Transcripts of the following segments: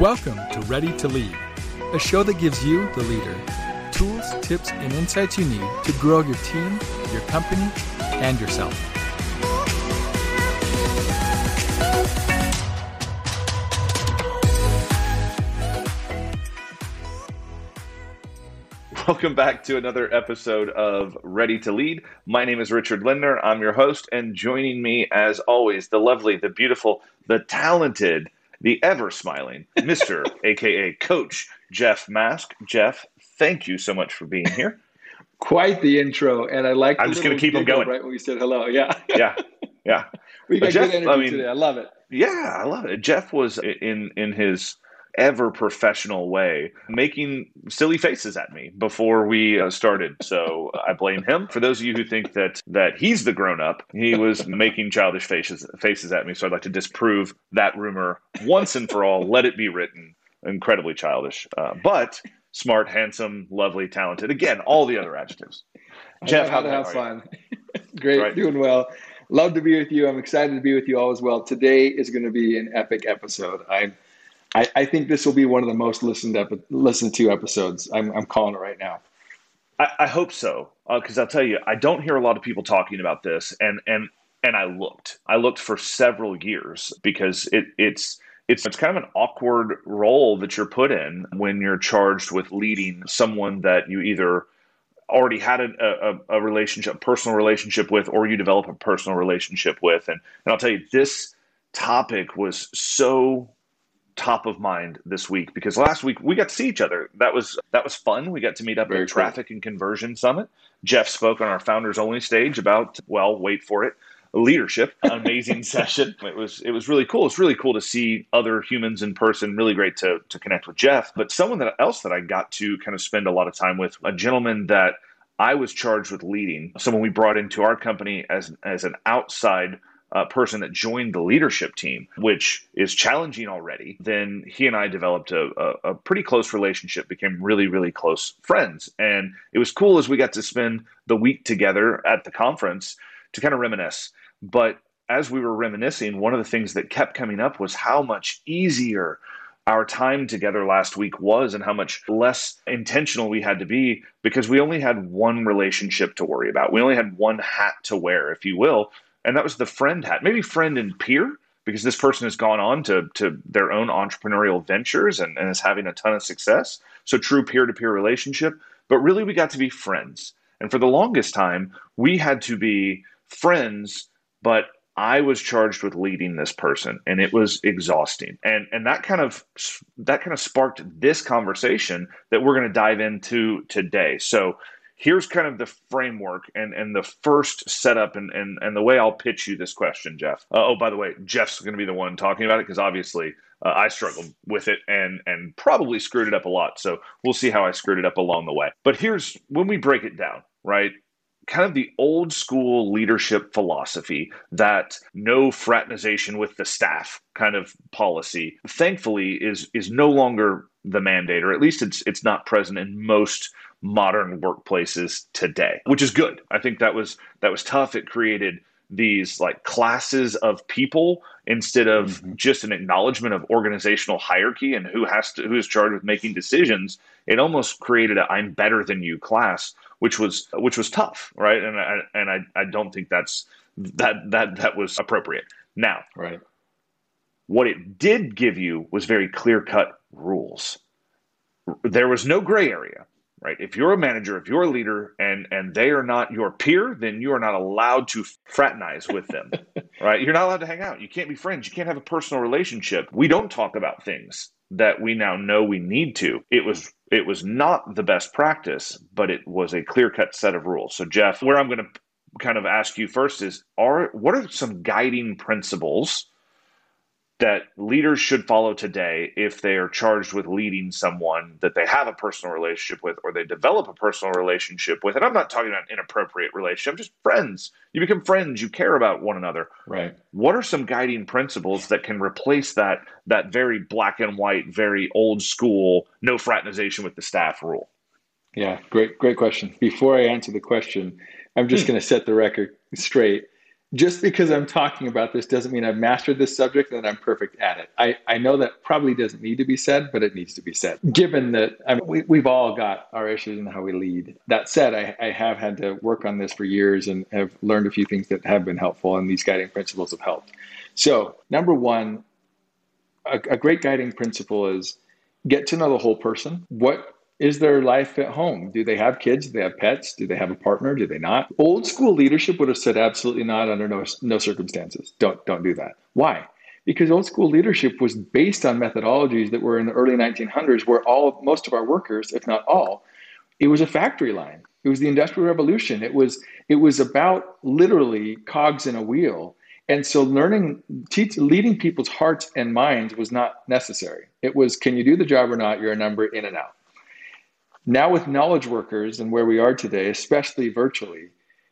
Welcome to Ready to Lead, a show that gives you, the leader, tools, tips, and insights you need to grow your team, your company, and yourself. Welcome back to another episode of Ready to Lead. My name is Richard Lindner. I'm your host, and joining me, as always, the lovely, the beautiful, the talented, the ever smiling Mr. aka Coach Jeff Mask. Jeff, thank you so much for being here. Quite the intro, and I like. I'm just going to keep them going. Right when we said hello, yeah, yeah, yeah. we got Jeff, good energy I mean, today. I love it. Yeah, I love it. Jeff was in in his ever professional way making silly faces at me before we uh, started. So i blame him. For those of you who think that that he's the grown up he was making childish faces faces at me. So i'd like to disprove that rumor once and for all. Let it be written. Incredibly childish. Uh, but smart handsome lovely talented. Again all the other adjectives. Jeff how have fun great right. doing well. Love to be with you. I'm excited to be with you all as well. Today is going to be an epic episode. I'm I, I think this will be one of the most listened listened to episodes. I'm, I'm calling it right now. I, I hope so because uh, I'll tell you, I don't hear a lot of people talking about this, and and and I looked. I looked for several years because it it's it's it's kind of an awkward role that you're put in when you're charged with leading someone that you either already had a, a, a relationship, personal relationship with, or you develop a personal relationship with. And, and I'll tell you, this topic was so top of mind this week because last week we got to see each other. That was that was fun. We got to meet up Very at cool. Traffic and Conversion Summit. Jeff spoke on our founders only stage about well, wait for it, leadership. Amazing session. It was it was really cool. It's really cool to see other humans in person. Really great to to connect with Jeff. But someone that else that I got to kind of spend a lot of time with, a gentleman that I was charged with leading, someone we brought into our company as as an outside uh, person that joined the leadership team, which is challenging already, then he and I developed a, a, a, pretty close relationship, became really, really close friends. And it was cool as we got to spend the week together at the conference to kind of reminisce. But as we were reminiscing, one of the things that kept coming up was how much easier our time together last week was and how much less intentional we had to be because we only had one relationship to worry about. We only had one hat to wear, if you will, and that was the friend hat, maybe friend and peer, because this person has gone on to to their own entrepreneurial ventures and, and is having a ton of success. So true peer to peer relationship, but really we got to be friends. And for the longest time, we had to be friends, but I was charged with leading this person and it was exhausting. And and that kind of that kind of sparked this conversation that we're going to dive into today. So here's kind of the framework and, and the first setup and, and, and the way I'll pitch you this question, Jeff. Uh, oh, by the way, Jeff's going to be the one talking about it because obviously uh, I struggled with it and and probably screwed it up a lot. So we'll see how I screwed it up along the way. But here's when we break it down, right? Kind of the old school leadership philosophy that no fraternization with the staff kind of policy, thankfully, is is no longer the mandate, or at least it's it's not present in most modern workplaces today, which is good. I think that was that was tough. It created these like classes of people instead of mm-hmm. just an acknowledgement of organizational hierarchy and who has to who is charged with making decisions it almost created a i'm better than you class which was which was tough right and i and i, I don't think that's that that that was appropriate now right what it did give you was very clear cut rules there was no gray area right? If you're a manager, if you're a leader, and and they are not your peer, then you are not allowed to fraternize with them, right? You're not allowed to hang out. You can't be friends. You can't have a personal relationship. We don't talk about things that we now know we need to. It was it was not the best practice, but it was a clear cut set of rules. So Jeff, where I'm going to kind of ask you first is are what are some guiding principles that leaders should follow today if they are charged with leading someone that they have a personal relationship with or they develop a personal relationship with. And I'm not talking about inappropriate relationship, just friends. You become friends, you care about one another. Right. What are some guiding principles that can replace that that very black and white, very old school, no fraternization with the staff rule? Yeah, great, great question. Before I answer the question, I'm just hmm. going to set the record straight just because I'm talking about this doesn't mean I've mastered this subject and that I'm perfect at it. I, I know that probably doesn't need to be said, but it needs to be said. Given that I mean, we, we've all got our issues in how we lead. That said, I, I have had to work on this for years and have learned a few things that have been helpful, and these guiding principles have helped. So, number one, a, a great guiding principle is get to know the whole person. What is their life at home? Do they have kids? Do they have pets? Do they have a partner? Do they not? Old school leadership would have said absolutely not under no, no circumstances. Don't don't do that. Why? Because old school leadership was based on methodologies that were in the early 1900s where all most of our workers, if not all, it was a factory line. It was the industrial revolution. It was it was about literally cogs in a wheel. And so learning teach, leading people's hearts and minds was not necessary. It was can you do the job or not? You're a number in and out. Now, with knowledge workers and where we are today, especially virtually,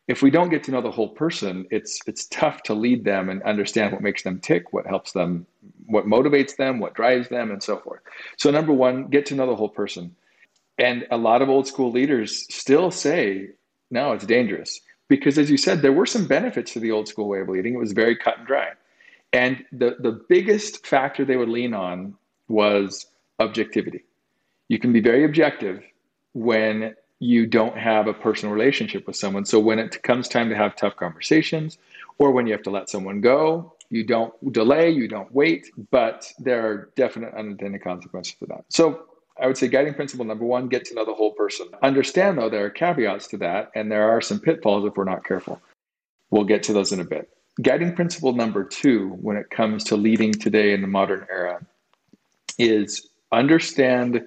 if we don't get to know the whole person, it's it's tough to lead them and understand what makes them tick, what helps them, what motivates them, what drives them, and so forth. So, number one, get to know the whole person. And a lot of old school leaders still say, no, it's dangerous. Because as you said, there were some benefits to the old school way of leading. It was very cut and dry. And the, the biggest factor they would lean on was objectivity. You can be very objective when you don't have a personal relationship with someone. So when it comes time to have tough conversations or when you have to let someone go, you don't delay, you don't wait, but there are definite unintended consequences for that. So I would say guiding principle number one, get to know the whole person. Understand though, there are caveats to that, and there are some pitfalls if we're not careful. We'll get to those in a bit. Guiding principle number two, when it comes to leading today in the modern era, is understand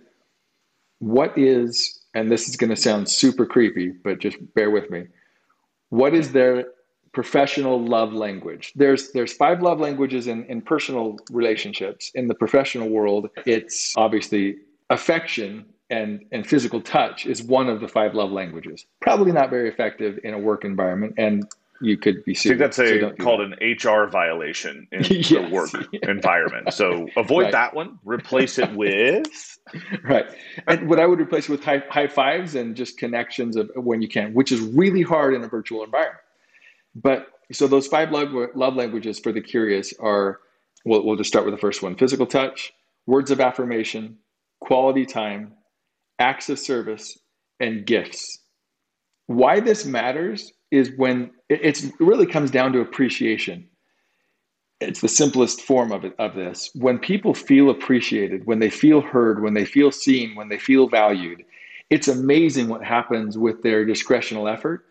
what is, and this is going to sound super creepy, but just bear with me. What is their professional love language? There's there's five love languages in, in personal relationships. In the professional world, it's obviously affection and, and physical touch is one of the five love languages. Probably not very effective in a work environment and you could be sued. I think that's a, so called that. an HR violation in yes, the work yeah. environment. So avoid right. that one. Replace it with right. And what I would replace it with high, high fives and just connections of when you can, which is really hard in a virtual environment. But so those five love, love languages for the curious are. We'll, we'll just start with the first one: physical touch, words of affirmation, quality time, acts of service, and gifts. Why this matters is when it really comes down to appreciation. It's the simplest form of it, of this. When people feel appreciated, when they feel heard, when they feel seen, when they feel valued, it's amazing what happens with their discretional effort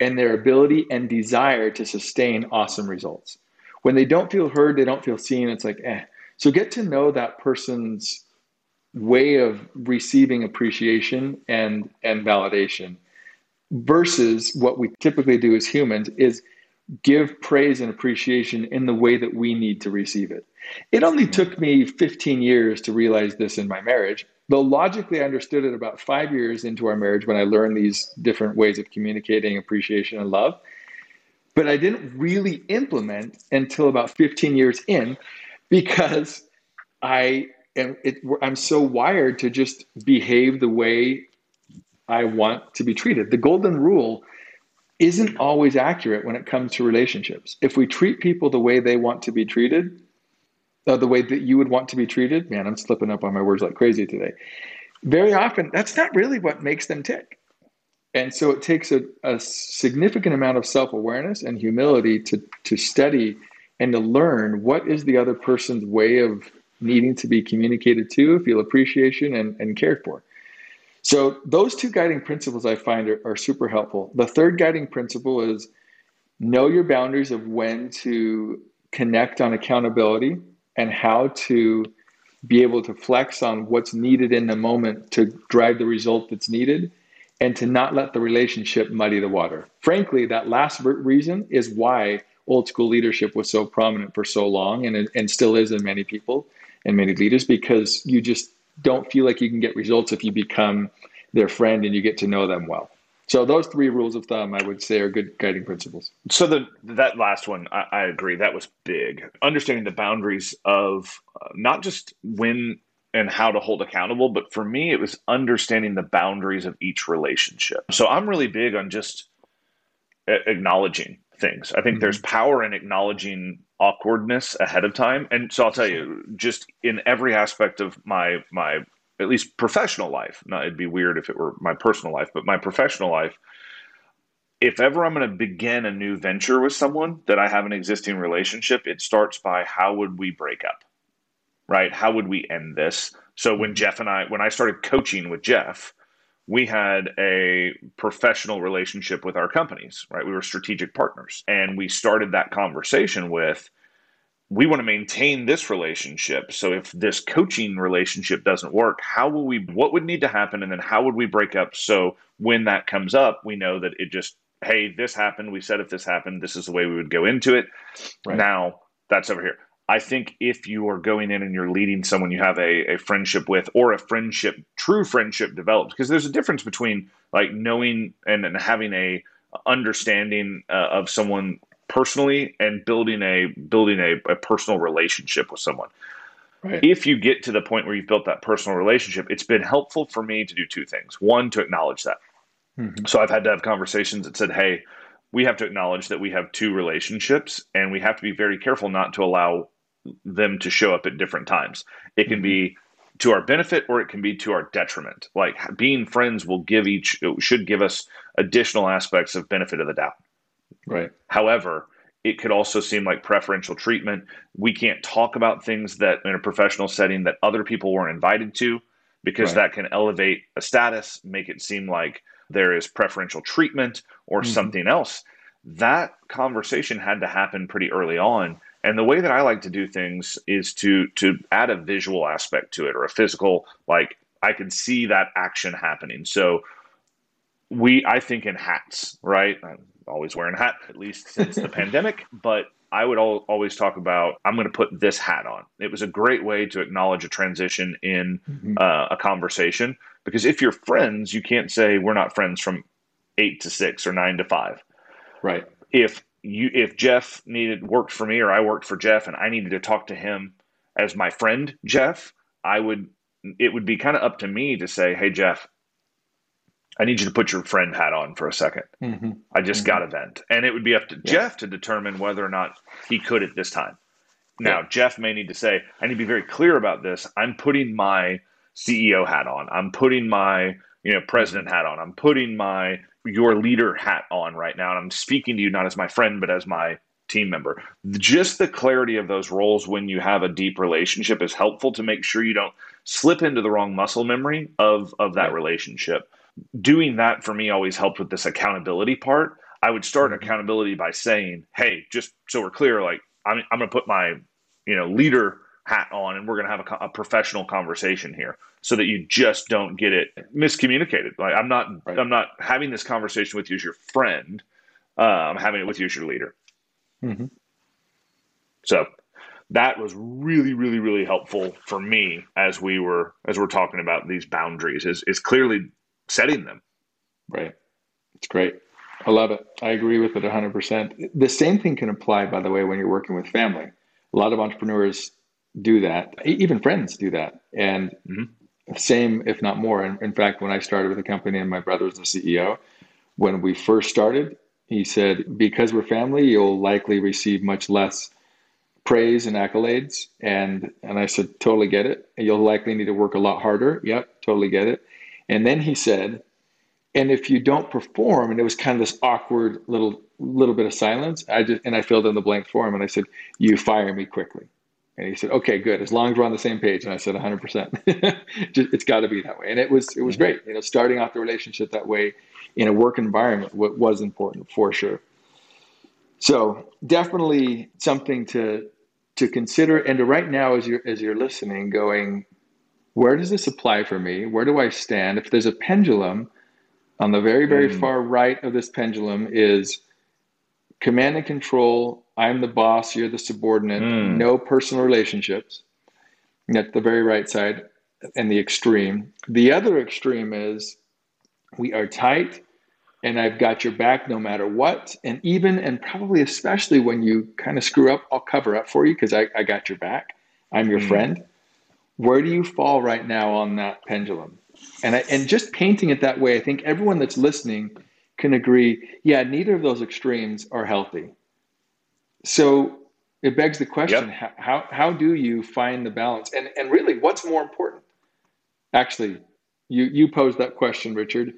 and their ability and desire to sustain awesome results. When they don't feel heard, they don't feel seen, it's like, eh. So get to know that person's way of receiving appreciation and, and validation versus what we typically do as humans is give praise and appreciation in the way that we need to receive it. It only took me 15 years to realize this in my marriage, though logically I understood it about five years into our marriage when I learned these different ways of communicating appreciation and love. But I didn't really implement until about 15 years in because I am it, I'm so wired to just behave the way I want to be treated. The golden rule isn't always accurate when it comes to relationships. If we treat people the way they want to be treated, uh, the way that you would want to be treated, man, I'm slipping up on my words like crazy today. Very often, that's not really what makes them tick. And so it takes a, a significant amount of self awareness and humility to, to study and to learn what is the other person's way of needing to be communicated to, feel appreciation and, and cared for. So those two guiding principles I find are, are super helpful. The third guiding principle is know your boundaries of when to connect on accountability and how to be able to flex on what's needed in the moment to drive the result that's needed and to not let the relationship muddy the water. Frankly, that last reason is why old school leadership was so prominent for so long and, and still is in many people and many leaders because you just don't feel like you can get results if you become their friend and you get to know them well. So those three rules of thumb, I would say, are good guiding principles. So the that last one, I, I agree. That was big. Understanding the boundaries of uh, not just when and how to hold accountable, but for me, it was understanding the boundaries of each relationship. So I'm really big on just acknowledging things. I think mm-hmm. there's power in acknowledging awkwardness ahead of time. And so I'll tell you, just in every aspect of my my at least professional life. Now it'd be weird if it were my personal life, but my professional life. If ever I'm going to begin a new venture with someone that I have an existing relationship, it starts by how would we break up? Right? How would we end this? So when mm-hmm. Jeff and I when I started coaching with Jeff, we had a professional relationship with our companies, right? We were strategic partners. And we started that conversation with we want to maintain this relationship. So if this coaching relationship doesn't work, how will we what would need to happen and then how would we break up so when that comes up, we know that it just hey, this happened, we said if this happened, this is the way we would go into it. Right. Now, that's over here. I think if you are going in and you're leading someone you have a, a friendship with or a friendship, true friendship develops, because there's a difference between like knowing and, and having a understanding uh, of someone personally and building a building a, a personal relationship with someone. Right. If you get to the point where you've built that personal relationship, it's been helpful for me to do two things. One, to acknowledge that. Mm-hmm. So I've had to have conversations that said, hey, we have to acknowledge that we have two relationships and we have to be very careful not to allow them to show up at different times. It can be to our benefit or it can be to our detriment. Like being friends will give each should give us additional aspects of benefit of the doubt. Right. However, it could also seem like preferential treatment. We can't talk about things that in a professional setting that other people weren't invited to because right. that can elevate a status, make it seem like there is preferential treatment or mm-hmm. something else. That conversation had to happen pretty early on and the way that I like to do things is to to add a visual aspect to it or a physical like I can see that action happening. So we I think in hats, right? I'm always wearing a hat at least since the pandemic, but I would al- always talk about I'm going to put this hat on. It was a great way to acknowledge a transition in mm-hmm. uh, a conversation because if you're friends, you can't say we're not friends from 8 to 6 or 9 to 5. Right. If you if Jeff needed worked for me or I worked for Jeff and I needed to talk to him as my friend Jeff, I would it would be kind of up to me to say, "Hey Jeff, I need you to put your friend hat on for a 2nd mm-hmm. I just mm-hmm. got a vent." And it would be up to yeah. Jeff to determine whether or not he could at this time. Now, yeah. Jeff may need to say, "I need to be very clear about this. I'm putting my CEO hat on. I'm putting my, you know, president hat on. I'm putting my your leader hat on right now. And I'm speaking to you not as my friend, but as my team member. Just the clarity of those roles when you have a deep relationship is helpful to make sure you don't slip into the wrong muscle memory of, of that right. relationship. Doing that for me always helped with this accountability part. I would start mm-hmm. accountability by saying, hey, just so we're clear, like I'm, I'm going to put my, you know, leader hat on and we're going to have a, a, professional conversation here so that you just don't get it miscommunicated. Like i'm not right. i'm not having this conversation with you as your friend. Uh, i'm having it with you as your leader. Mm-hmm. so that was really really really helpful for me as we were as we're talking about these boundaries is is clearly setting them. Right. It's great. I love it. I agree with it 100% the same thing can apply by the way when you're working with family. A lot of entrepreneurs do that. Even friends do that. And mm-hmm. same, if not more. In, in fact, when I started with the company and my brother was the CEO, when we first started, he said, because we're family, you'll likely receive much less praise and accolades. And and I said, totally get it. And you'll likely need to work a lot harder. Yep, totally get it. And then he said, and if you don't perform, and it was kind of this awkward little little bit of silence, I just and I filled in the blank form and I said, you fire me quickly. And he said, "Okay, good. As long as we're on the same page." And I said, "100 percent. It's got to be that way." And it was it was great. You know, starting off the relationship that way in a work environment was important for sure. So definitely something to to consider and to right now as you're as you're listening, going, where does this apply for me? Where do I stand? If there's a pendulum, on the very very mm. far right of this pendulum is command and control I'm the boss, you're the subordinate, mm. no personal relationships. At the very right side and the extreme. The other extreme is we are tight and I've got your back no matter what. And even and probably especially when you kind of screw up, I'll cover up for you because I, I got your back. I'm your mm. friend. Where do you fall right now on that pendulum? And I, and just painting it that way, I think everyone that's listening can agree, yeah, neither of those extremes are healthy. So it begs the question: yep. how how do you find the balance? And and really, what's more important? Actually, you you posed that question, Richard.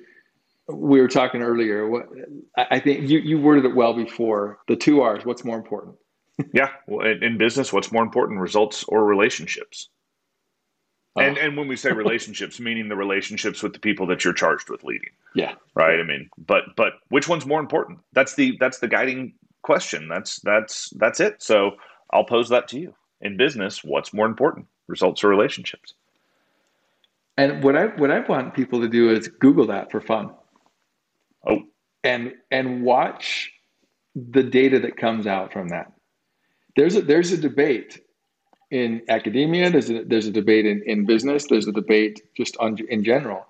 We were talking earlier. What I think you you worded it well before. The two R's. What's more important? yeah, well, in business, what's more important, results or relationships? Oh. And and when we say relationships, meaning the relationships with the people that you're charged with leading. Yeah. Right. I mean, but but which one's more important? That's the that's the guiding question. That's that's that's it. So I'll pose that to you. In business, what's more important, results or relationships? And what I what I want people to do is Google that for fun. Oh. And and watch the data that comes out from that. There's a there's a debate in academia. There's a there's a debate in, in business. There's a debate just on in general,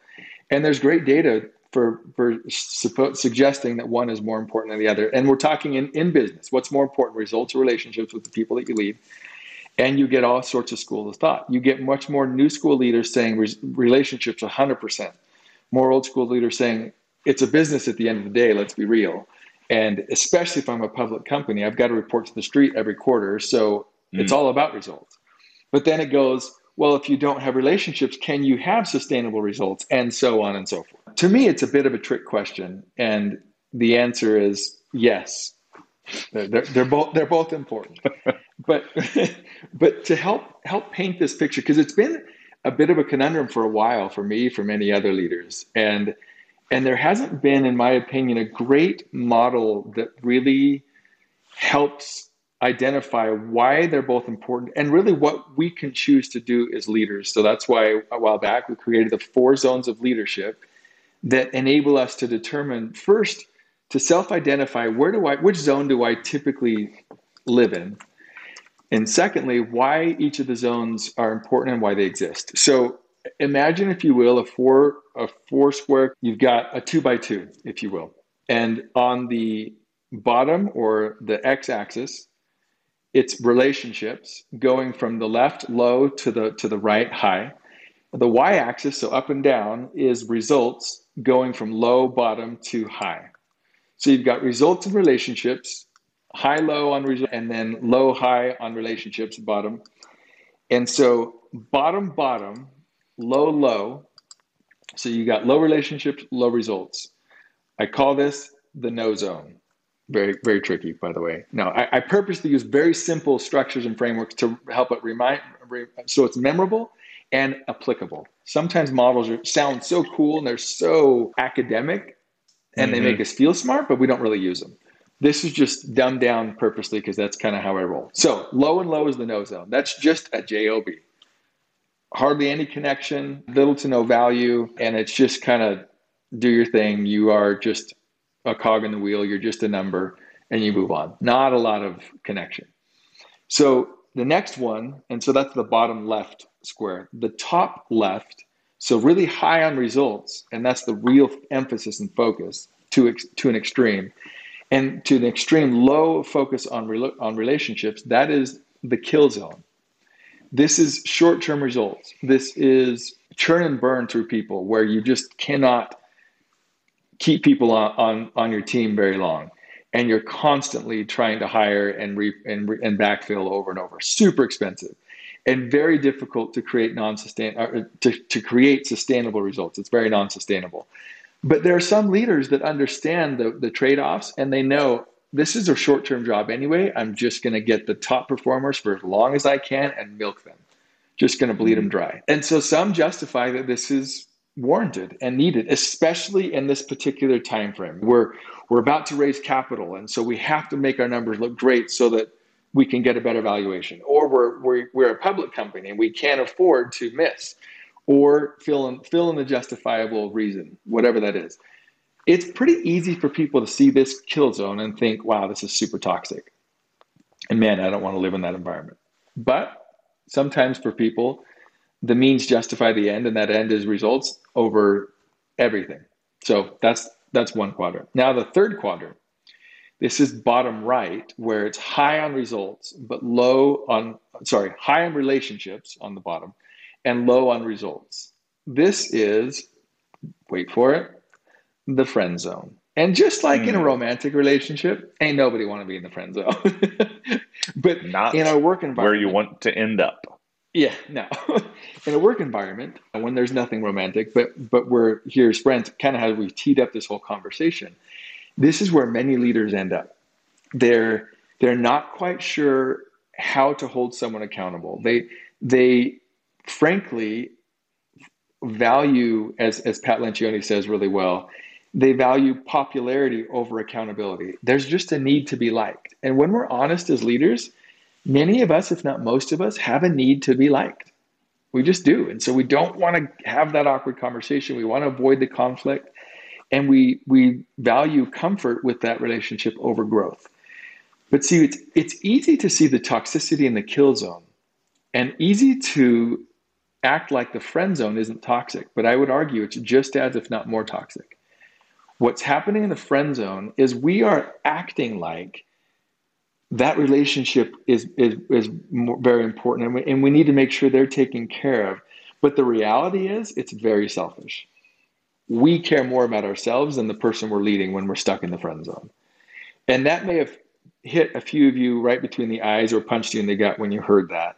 and there's great data for for suppo- suggesting that one is more important than the other. And we're talking in, in business. What's more important, results or relationships with the people that you lead? And you get all sorts of schools of thought. You get much more new school leaders saying re- relationships 100%. More old school leaders saying it's a business at the end of the day, let's be real. And especially if I'm a public company, I've got to report to the street every quarter. So mm. it's all about results. But then it goes, well, if you don't have relationships, can you have sustainable results? And so on and so forth. To me, it's a bit of a trick question. And the answer is yes. They're, they're both they're both important, but but to help help paint this picture because it's been a bit of a conundrum for a while for me, for many other leaders, and and there hasn't been, in my opinion, a great model that really helps identify why they're both important and really what we can choose to do as leaders. So that's why a while back we created the four zones of leadership that enable us to determine first to self-identify where do I which zone do I typically live in? And secondly, why each of the zones are important and why they exist. So imagine if you will a four a four square you've got a two by two if you will and on the bottom or the x-axis it's relationships going from the left low to the to the right high. The y-axis, so up and down, is results going from low bottom to high. So you've got results in relationships, high low on results, and then low high on relationships bottom. And so bottom bottom, low low. So you got low relationships, low results. I call this the no zone. Very, very tricky, by the way. No, I, I purposely use very simple structures and frameworks to help it remind, so it's memorable and applicable. Sometimes models are, sound so cool and they're so academic and mm-hmm. they make us feel smart, but we don't really use them. This is just dumbed down purposely because that's kind of how I roll. So low and low is the no zone. That's just a JOB. Hardly any connection, little to no value, and it's just kind of do your thing. You are just a cog in the wheel, you're just a number, and you move on. Not a lot of connection. So the next one, and so that's the bottom left square. The top left, so really high on results, and that's the real emphasis and focus to, to an extreme. And to an extreme low focus on, re- on relationships, that is the kill zone. This is short term results. This is churn and burn through people where you just cannot keep people on, on, on your team very long. And you're constantly trying to hire and re, and, re, and backfill over and over. Super expensive and very difficult to create non-sustain uh, to, to create sustainable results. It's very non-sustainable. But there are some leaders that understand the, the trade-offs and they know this is a short-term job anyway. I'm just going to get the top performers for as long as i can and milk them. Just going to bleed them dry. And so some justify that this is warranted and needed, especially in this particular time frame. We're we're about to raise capital, and so we have to make our numbers look great so that we can get a better valuation. Or we're we're, we're a public company and we can't afford to miss, or fill in fill in the justifiable reason, whatever that is. It's pretty easy for people to see this kill zone and think, "Wow, this is super toxic," and man, I don't want to live in that environment. But sometimes for people the means justify the end and that end is results over everything so that's that's one quadrant now the third quadrant this is bottom right where it's high on results but low on sorry high on relationships on the bottom and low on results this is wait for it the friend zone And just like mm. in a hmm. romantic relationship, ain't nobody want to be in the friend zone. but not in a work environment where you want to end up. Yeah, no. in a work environment, uh, when there's nothing romantic, but but we're here as friends, kind of how we teed up this whole conversation. This is where many leaders end up. They're they're not quite sure how to hold someone accountable. They they frankly value, as as Pat Lencioni says really well, they value popularity over accountability. There's just a need to be liked. And when we're honest as leaders, many of us, if not most of us, have a need to be liked. We just do. And so we don't want to have that awkward conversation. We want to avoid the conflict. And we we value comfort with that relationship over growth. But see, it's it's easy to see the toxicity in the kill zone and easy to act like the friend zone isn't toxic. But I would argue it's just as, if not more toxic. What's happening in the friend zone is we are acting like that relationship is is, is very important and we, and we need to make sure they're taken care of. But the reality is it's very selfish. We care more about ourselves than the person we're leading when we're stuck in the friend zone. And that may have hit a few of you right between the eyes or punched you in the gut when you heard that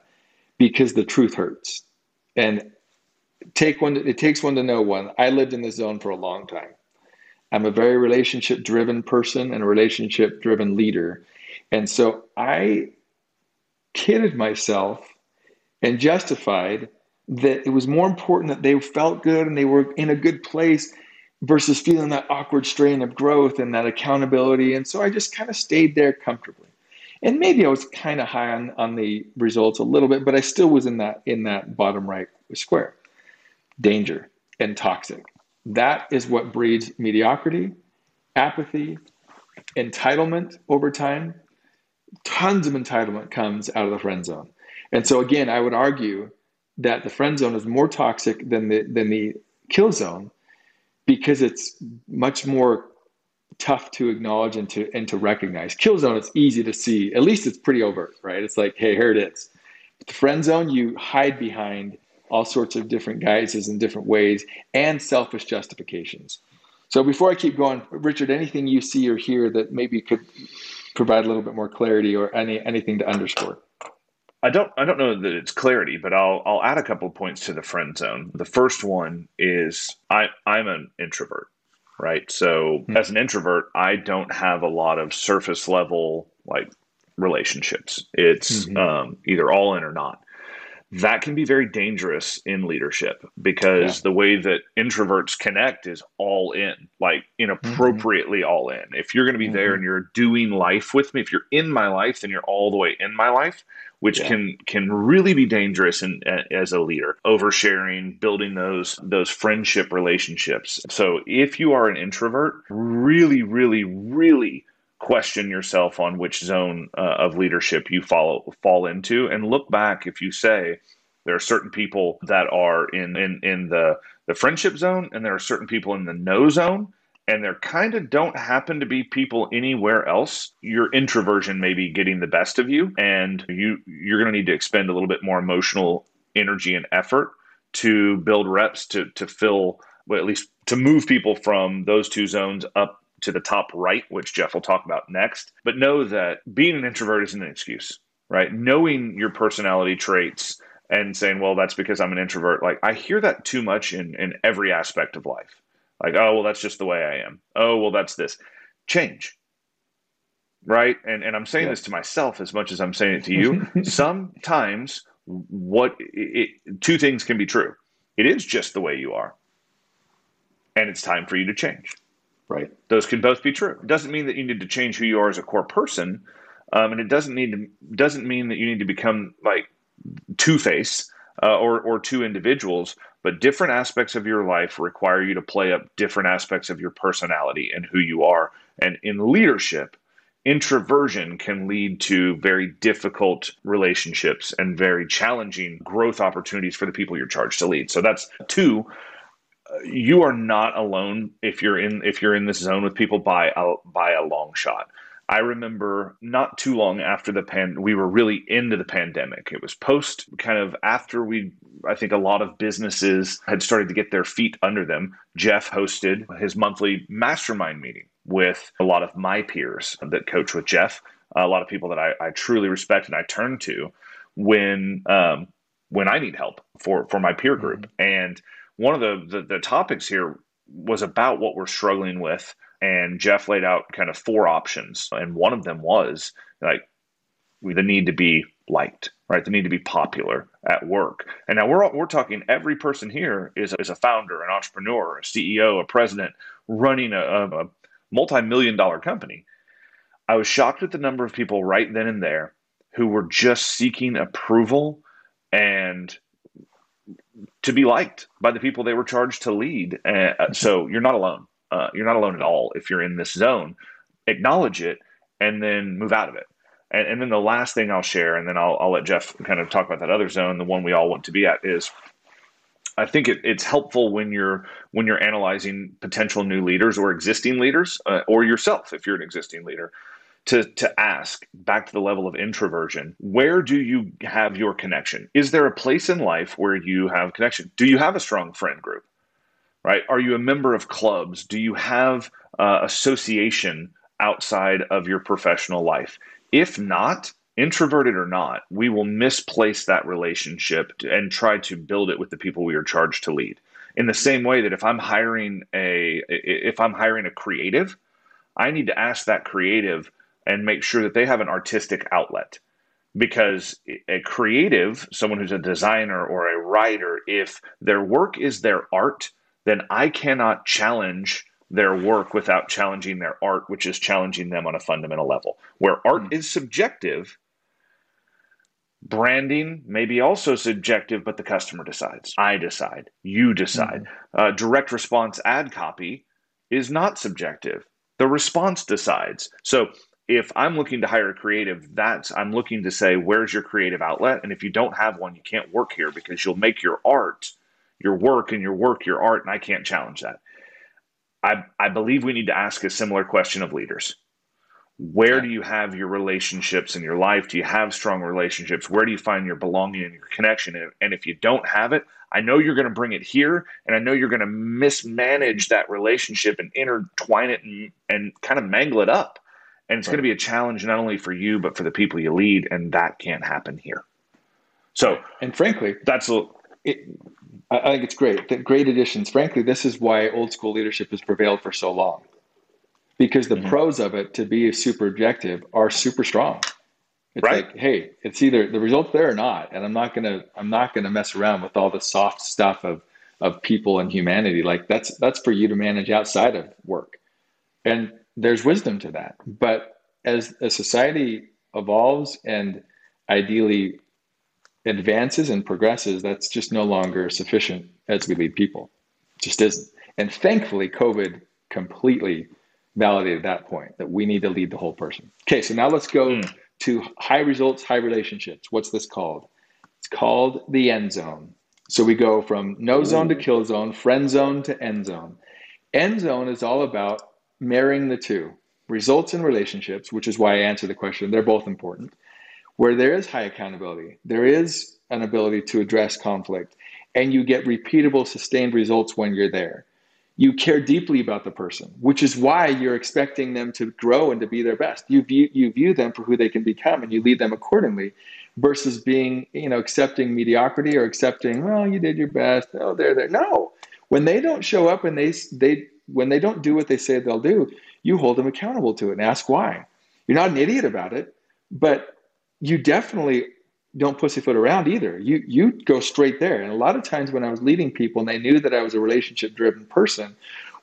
because the truth hurts. And take one it takes one to know one. I lived in this zone for a long time. I'm a very relationship driven person and a relationship driven leader and so I kidded myself and justified that it was more important that they felt good and they were in a good place versus feeling that awkward strain of growth and that accountability. And so I just kind of stayed there comfortably. And maybe I was kind of high on, on the results a little bit, but I still was in that in that bottom right square. Danger and toxic. That is what breeds mediocrity, apathy, entitlement over time, tons of entitlement comes out of the friend zone. And so again, I would argue that the friend zone is more toxic than the than the kill zone because it's much more tough to acknowledge and to and to recognize. Kill zone it's easy to see. At least it's pretty overt, right? It's like, hey, here it is. The friend zone, you hide behind all sorts of different guises and different ways and selfish justifications. So before I keep going, Richard, anything you see or hear that maybe could provide a little bit more clarity or any anything to underscore? I don't I don't know that it's clarity, but I'll I'll add a couple of points to the friend zone. The first one is I I'm an introvert, right? So mm-hmm. as an introvert, I don't have a lot of surface level like relationships. It's mm-hmm. um, either all in or not that can be very dangerous in leadership because yeah. the way that introverts connect is all in, like inappropriately mm-hmm. all in. If you're going to be mm-hmm. there and you're doing life with me, if you're in my life, then you're all the way in my life, which yeah. can can really be dangerous in, as a leader. Oversharing, building those those friendship relationships. So if you are an introvert, really, really, really question yourself on which zone uh, of leadership you follow fall into and look back if you say there are certain people that are in in, in the the friendship zone and there are certain people in the no zone and there kind of don't happen to be people anywhere else your introversion may be getting the best of you and you you're going to need to expend a little bit more emotional energy and effort to build reps to to fill well, at least to move people from those two zones up to the top right, which Jeff will talk about next. But know that being an introvert isn't an excuse, right? Knowing your personality traits and saying, well, that's because I'm an introvert. Like I hear that too much in, in every aspect of life. Like, oh, well, that's just the way I am. Oh, well, that's this. Change. Right. And and I'm saying yeah. this to myself as much as I'm saying it to you. Sometimes what it, two things can be true. It is just the way you are. And it's time for you to change. Right. Those can both be true. It doesn't mean that you need to change who you are as a core person, um, and it doesn't need to doesn't mean that you need to become like Two Face uh, or or two individuals. But different aspects of your life require you to play up different aspects of your personality and who you are. And in leadership, introversion can lead to very difficult relationships and very challenging growth opportunities for the people you're charged to lead. So that's two you are not alone if you're in if you're in this zone with people by a by a long shot. I remember not too long after the pan we were really into the pandemic. It was post kind of after we I think a lot of businesses had started to get their feet under them. Jeff hosted his monthly mastermind meeting with a lot of my peers that coach with Jeff, a lot of people that I, I truly respect and I turn to when um, when I need help for for my peer group. Mm-hmm. And one of the, the the topics here was about what we're struggling with, and Jeff laid out kind of four options, and one of them was like the need to be liked, right? The need to be popular at work. And now we're we're talking every person here is is a founder, an entrepreneur, a CEO, a president running a, a multi-million dollar company. I was shocked at the number of people right then and there who were just seeking approval and to be liked by the people they were charged to lead. Uh, so you're not alone. Uh, you're not alone at all if you're in this zone. Acknowledge it and then move out of it. And, and then the last thing I'll share, and then I'll, I'll let Jeff kind of talk about that other zone, the one we all want to be at, is I think it, it's helpful when you're when you're analyzing potential new leaders or existing leaders, uh, or yourself if you're an existing leader, to to ask back to the level of introversion where do you have your connection? Is there a place in life where you have connection? Do you have a strong friend group? Right? Are you a member of clubs? Do you have uh, association outside of your professional life? If not introverted or not we will misplace that relationship and try to build it with the people we are charged to lead. In the same way that if i'm hiring a if i'm hiring a creative i need to ask that creative and make sure that they have an artistic outlet. Because a creative someone who's a designer or a writer if their work is their art then i cannot challenge their work without challenging their art which is challenging them on a fundamental level. Where art mm-hmm. is subjective branding may be also subjective but the customer decides. I decide. You decide. Mm-hmm. uh, direct response ad copy is not subjective. The response decides. So if I'm looking to hire a creative, that's I'm looking to say, where's your creative outlet? And if you don't have one, you can't work here because you'll make your art your work and your work your art, and I can't challenge that. I, I believe we need to ask a similar question of leaders. Where do you have your relationships in your life? Do you have strong relationships? Where do you find your belonging and your connection? And if you don't have it, I know you're going to bring it here, and I know you're going to mismanage that relationship and intertwine it and, and kind of mangle it up and it's right. going to be a challenge not only for you but for the people you lead and that can't happen here so and frankly that's a it, i think it's great the great additions frankly this is why old school leadership has prevailed for so long because the mm-hmm. pros of it to be super objective are super strong it's right. like hey it's either the results there or not and i'm not gonna i'm not gonna mess around with all the soft stuff of of people and humanity like that's that's for you to manage outside of work and there's wisdom to that. But as a society evolves and ideally advances and progresses, that's just no longer sufficient as we lead people. It just isn't. And thankfully, COVID completely validated that point that we need to lead the whole person. Okay, so now let's go mm. to high results, high relationships. What's this called? It's called the end zone. So we go from no zone to kill zone, friend zone to end zone. End zone is all about marrying the two results in relationships, which is why I answer the question, they're both important. Where there is high accountability, there is an ability to address conflict, and you get repeatable, sustained results when you're there. You care deeply about the person, which is why you're expecting them to grow and to be their best. You view, you view them for who they can become and you lead them accordingly versus being, you know, accepting mediocrity or accepting, well, you did your best. Oh, they're there. No. When they don't show up and they, they when they don't do what they say they'll do, you hold them accountable to it and ask why. You're not an idiot about it, but you definitely don't pussyfoot around either. You you go straight there. And a lot of times when I was leading people and they knew that I was a relationship driven person,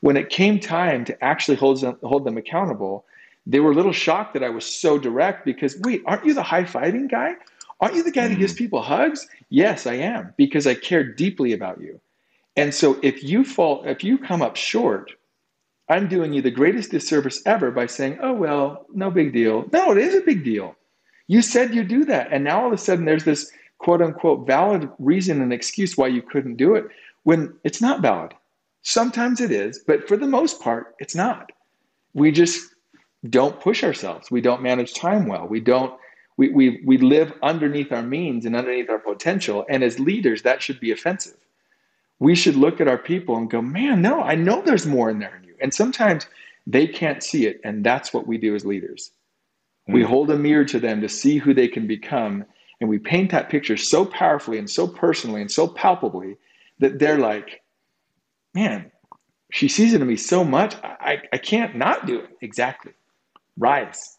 when it came time to actually hold them, hold them accountable, they were a little shocked that I was so direct because wait, aren't you the high fiving guy? Aren't you the guy that gives mm. people hugs? Yes, I am because I care deeply about you. And so if you fall, if you come up short, I'm doing you the greatest disservice ever by saying, oh, well, no big deal. No, it is a big deal. You said you'd do that. And now all of a sudden there's this quote unquote valid reason and excuse why you couldn't do it when it's not valid. Sometimes it is, but for the most part, it's not. We just don't push ourselves. We don't manage time well. We don't, we, we, we live underneath our means and underneath our potential. And as leaders, that should be offensive we should look at our people and go, man, no, I know there's more in there in you. And sometimes They can't see it. And that's what we do as leaders. Mm. We hold a mirror to them to see who they can become. And we paint that picture so powerfully and so personally and so palpably that they're like, man, she sees it in me so much, I, I can't not do it. Exactly. Rise.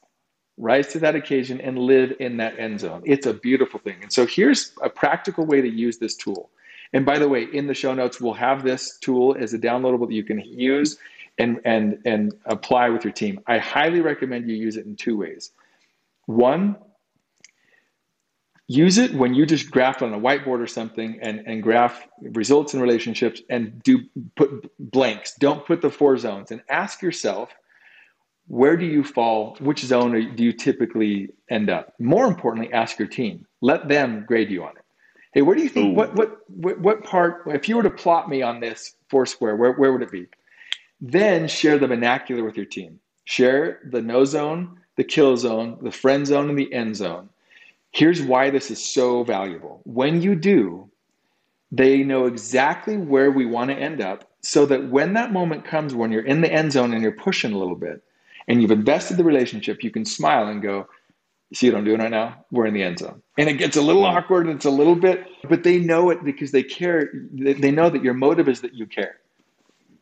Rise to that occasion and live in that end zone. It's a beautiful thing. And so here's a practical way to use this tool. And by the way, in the show notes, we'll have this tool as a downloadable that you can use and, and, and apply with your team. I highly recommend you use it in two ways. One, use it when you just graph on a whiteboard or something and, and graph results and relationships and do put blanks. Don't put the four zones and ask yourself, where do you fall? Which zone do you typically end up? More importantly, ask your team. Let them grade you on it. Hey, where do you think, what, what, what, what part, if you were to plot me on this four square, where, where would it be? Then share the vernacular with your team. Share the no zone, the kill zone, the friend zone, and the end zone. Here's why this is so valuable. When you do, they know exactly where we want to end up so that when that moment comes when you're in the end zone and you're pushing a little bit and you've invested the relationship, you can smile and go, see what I'm doing right now? We're in the end zone. And it gets a little awkward and it's a little bit, but they know it because they care. They know that your motive is that you care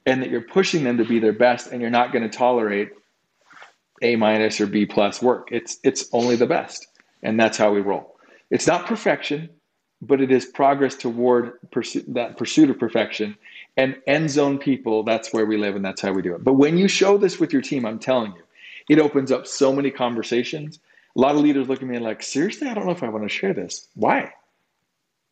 and that you're pushing them to be their best and you're not going to tolerate A minus or B plus work. It's, it's only the best. And that's how we roll. It's not perfection, but it is progress toward that pursuit of perfection. And end zone people, that's where we live and that's how we do it. But when you show this with your team, I'm telling you, it opens up so many conversations a lot of leaders look at me and like, seriously, I don't know if I want to share this. Why?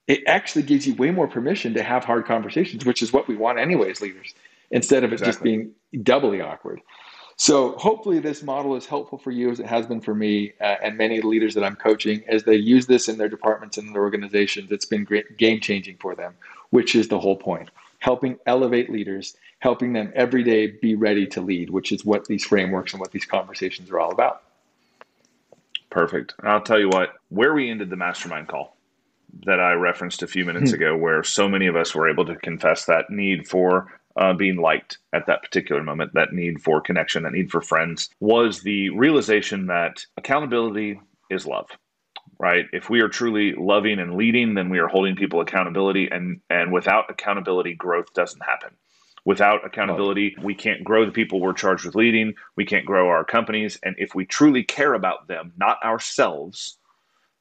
It actually gives you way more permission to have hard conversations, which is what we want anyways, leaders, instead of it exactly. just being doubly awkward. So hopefully this model is helpful for you as it has been for me uh, and many of the leaders that I'm coaching as they use this in their departments and their organizations. It's been great, game changing for them, which is the whole point. Helping elevate leaders, helping them every day be ready to lead, which is what these frameworks and what these conversations are all about. Perfect. I'll tell you what, where we ended the mastermind call that I referenced a few minutes hmm. ago, where so many of us were able to confess that need for uh, being liked at that particular moment, that need for connection, that need for friends, was the realization that accountability is love. Right. If we are truly loving and leading, then we are holding people accountability, and and without accountability, growth doesn't happen. Without accountability, we can't grow the people we're charged with leading. We can't grow our companies. And if we truly care about them, not ourselves,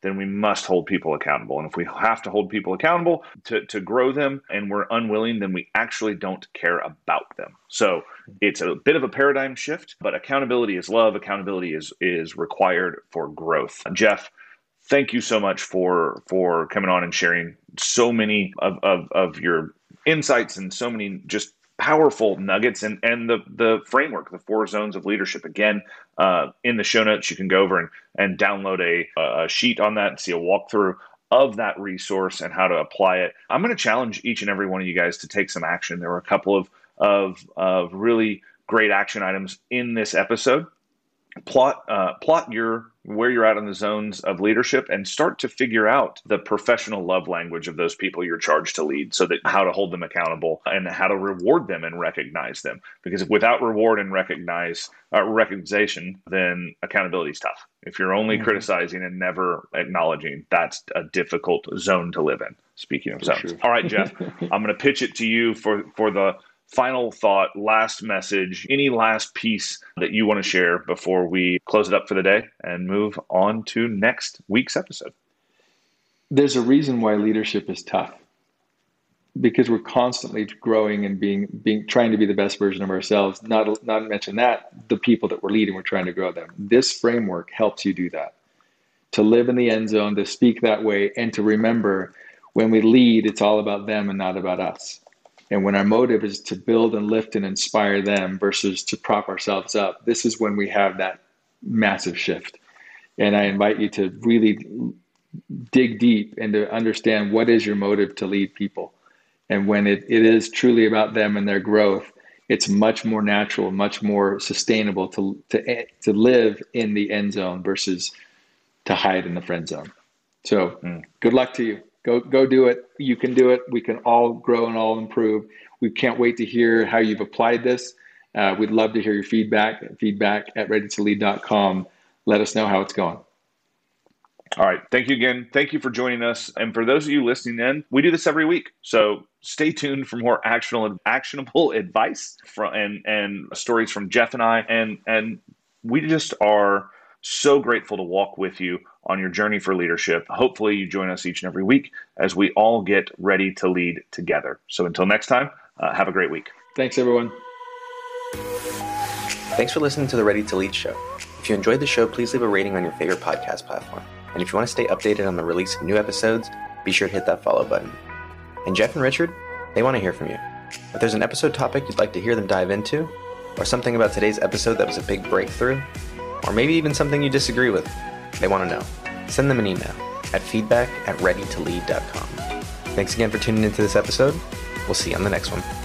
then we must hold people accountable. And if we have to hold people accountable to, to grow them and we're unwilling, then we actually don't care about them. So it's a bit of a paradigm shift, but accountability is love. Accountability is is required for growth. Jeff, thank you so much for for coming on and sharing so many of, of, of your insights and so many just powerful nuggets and and the the framework, the four zones of leadership. Again, uh, in the show notes, you can go over and and download a, a sheet on that and see a walkthrough of that resource and how to apply it. I'm going to challenge each and every one of you guys to take some action. There were a couple of of of really great action items in this episode. Plot uh, plot your where you're at in the zones of leadership and start to figure out the professional love language of those people you're charged to lead so that how to hold them accountable and how to reward them and recognize them because without reward and recognize uh, recognition then accountability is tough if you're only mm-hmm. criticizing and never acknowledging that's a difficult zone to live in speaking of four zones sure. all right jeff i'm going to pitch it to you for for the final thought, last message, any last piece that you want to share before we close it up for the day and move on to next week's episode? There's a reason why leadership is tough. Because we're constantly growing and being being trying to be the best version of ourselves not not mention that the people that we're leading we're trying to grow them. This framework helps you do that. To live in the end zone to speak that way and to remember when we lead it's all about them and not about us and when our motive is to build and lift and inspire them versus to prop ourselves up, this is when we have that massive shift. And I invite you to really dig deep and to understand what is your motive to lead people. And when it, it is truly about them and their growth, it's much more natural, much more sustainable to, to, to live in the end zone versus to hide in the friend zone. So, mm. good luck to you. Go go do it. You can do it. We can all grow and all improve. We can't wait to hear how you've applied this Uh, we'd love to hear your feedback. Feedback at readytolead.com. Let us know how it's going. All right. Thank you again. Thank you for joining us. And for those of you listening in, we do this every week. So stay tuned for more actionable actionable advice from and and stories from Jeff and I. And and we just are so grateful to walk with you on your journey for leadership. Hopefully you join us each and every week as we all get ready to lead together. So until next time, uh, have a great week. Thanks everyone. Thanks for listening to the Ready to Lead show. If you enjoyed the show, please leave a rating on your favorite podcast platform. And if you want to stay updated on the release of new episodes, be sure to hit that follow button. And Jeff and Richard, they want to hear from you. If there's an episode topic you'd like to hear them dive into, or something about today's episode that was a big breakthrough, or maybe even something you disagree with, they want to know. Send them an email at feedback at readytolead.com. Thanks again for tuning into this episode. We'll see you on the next one.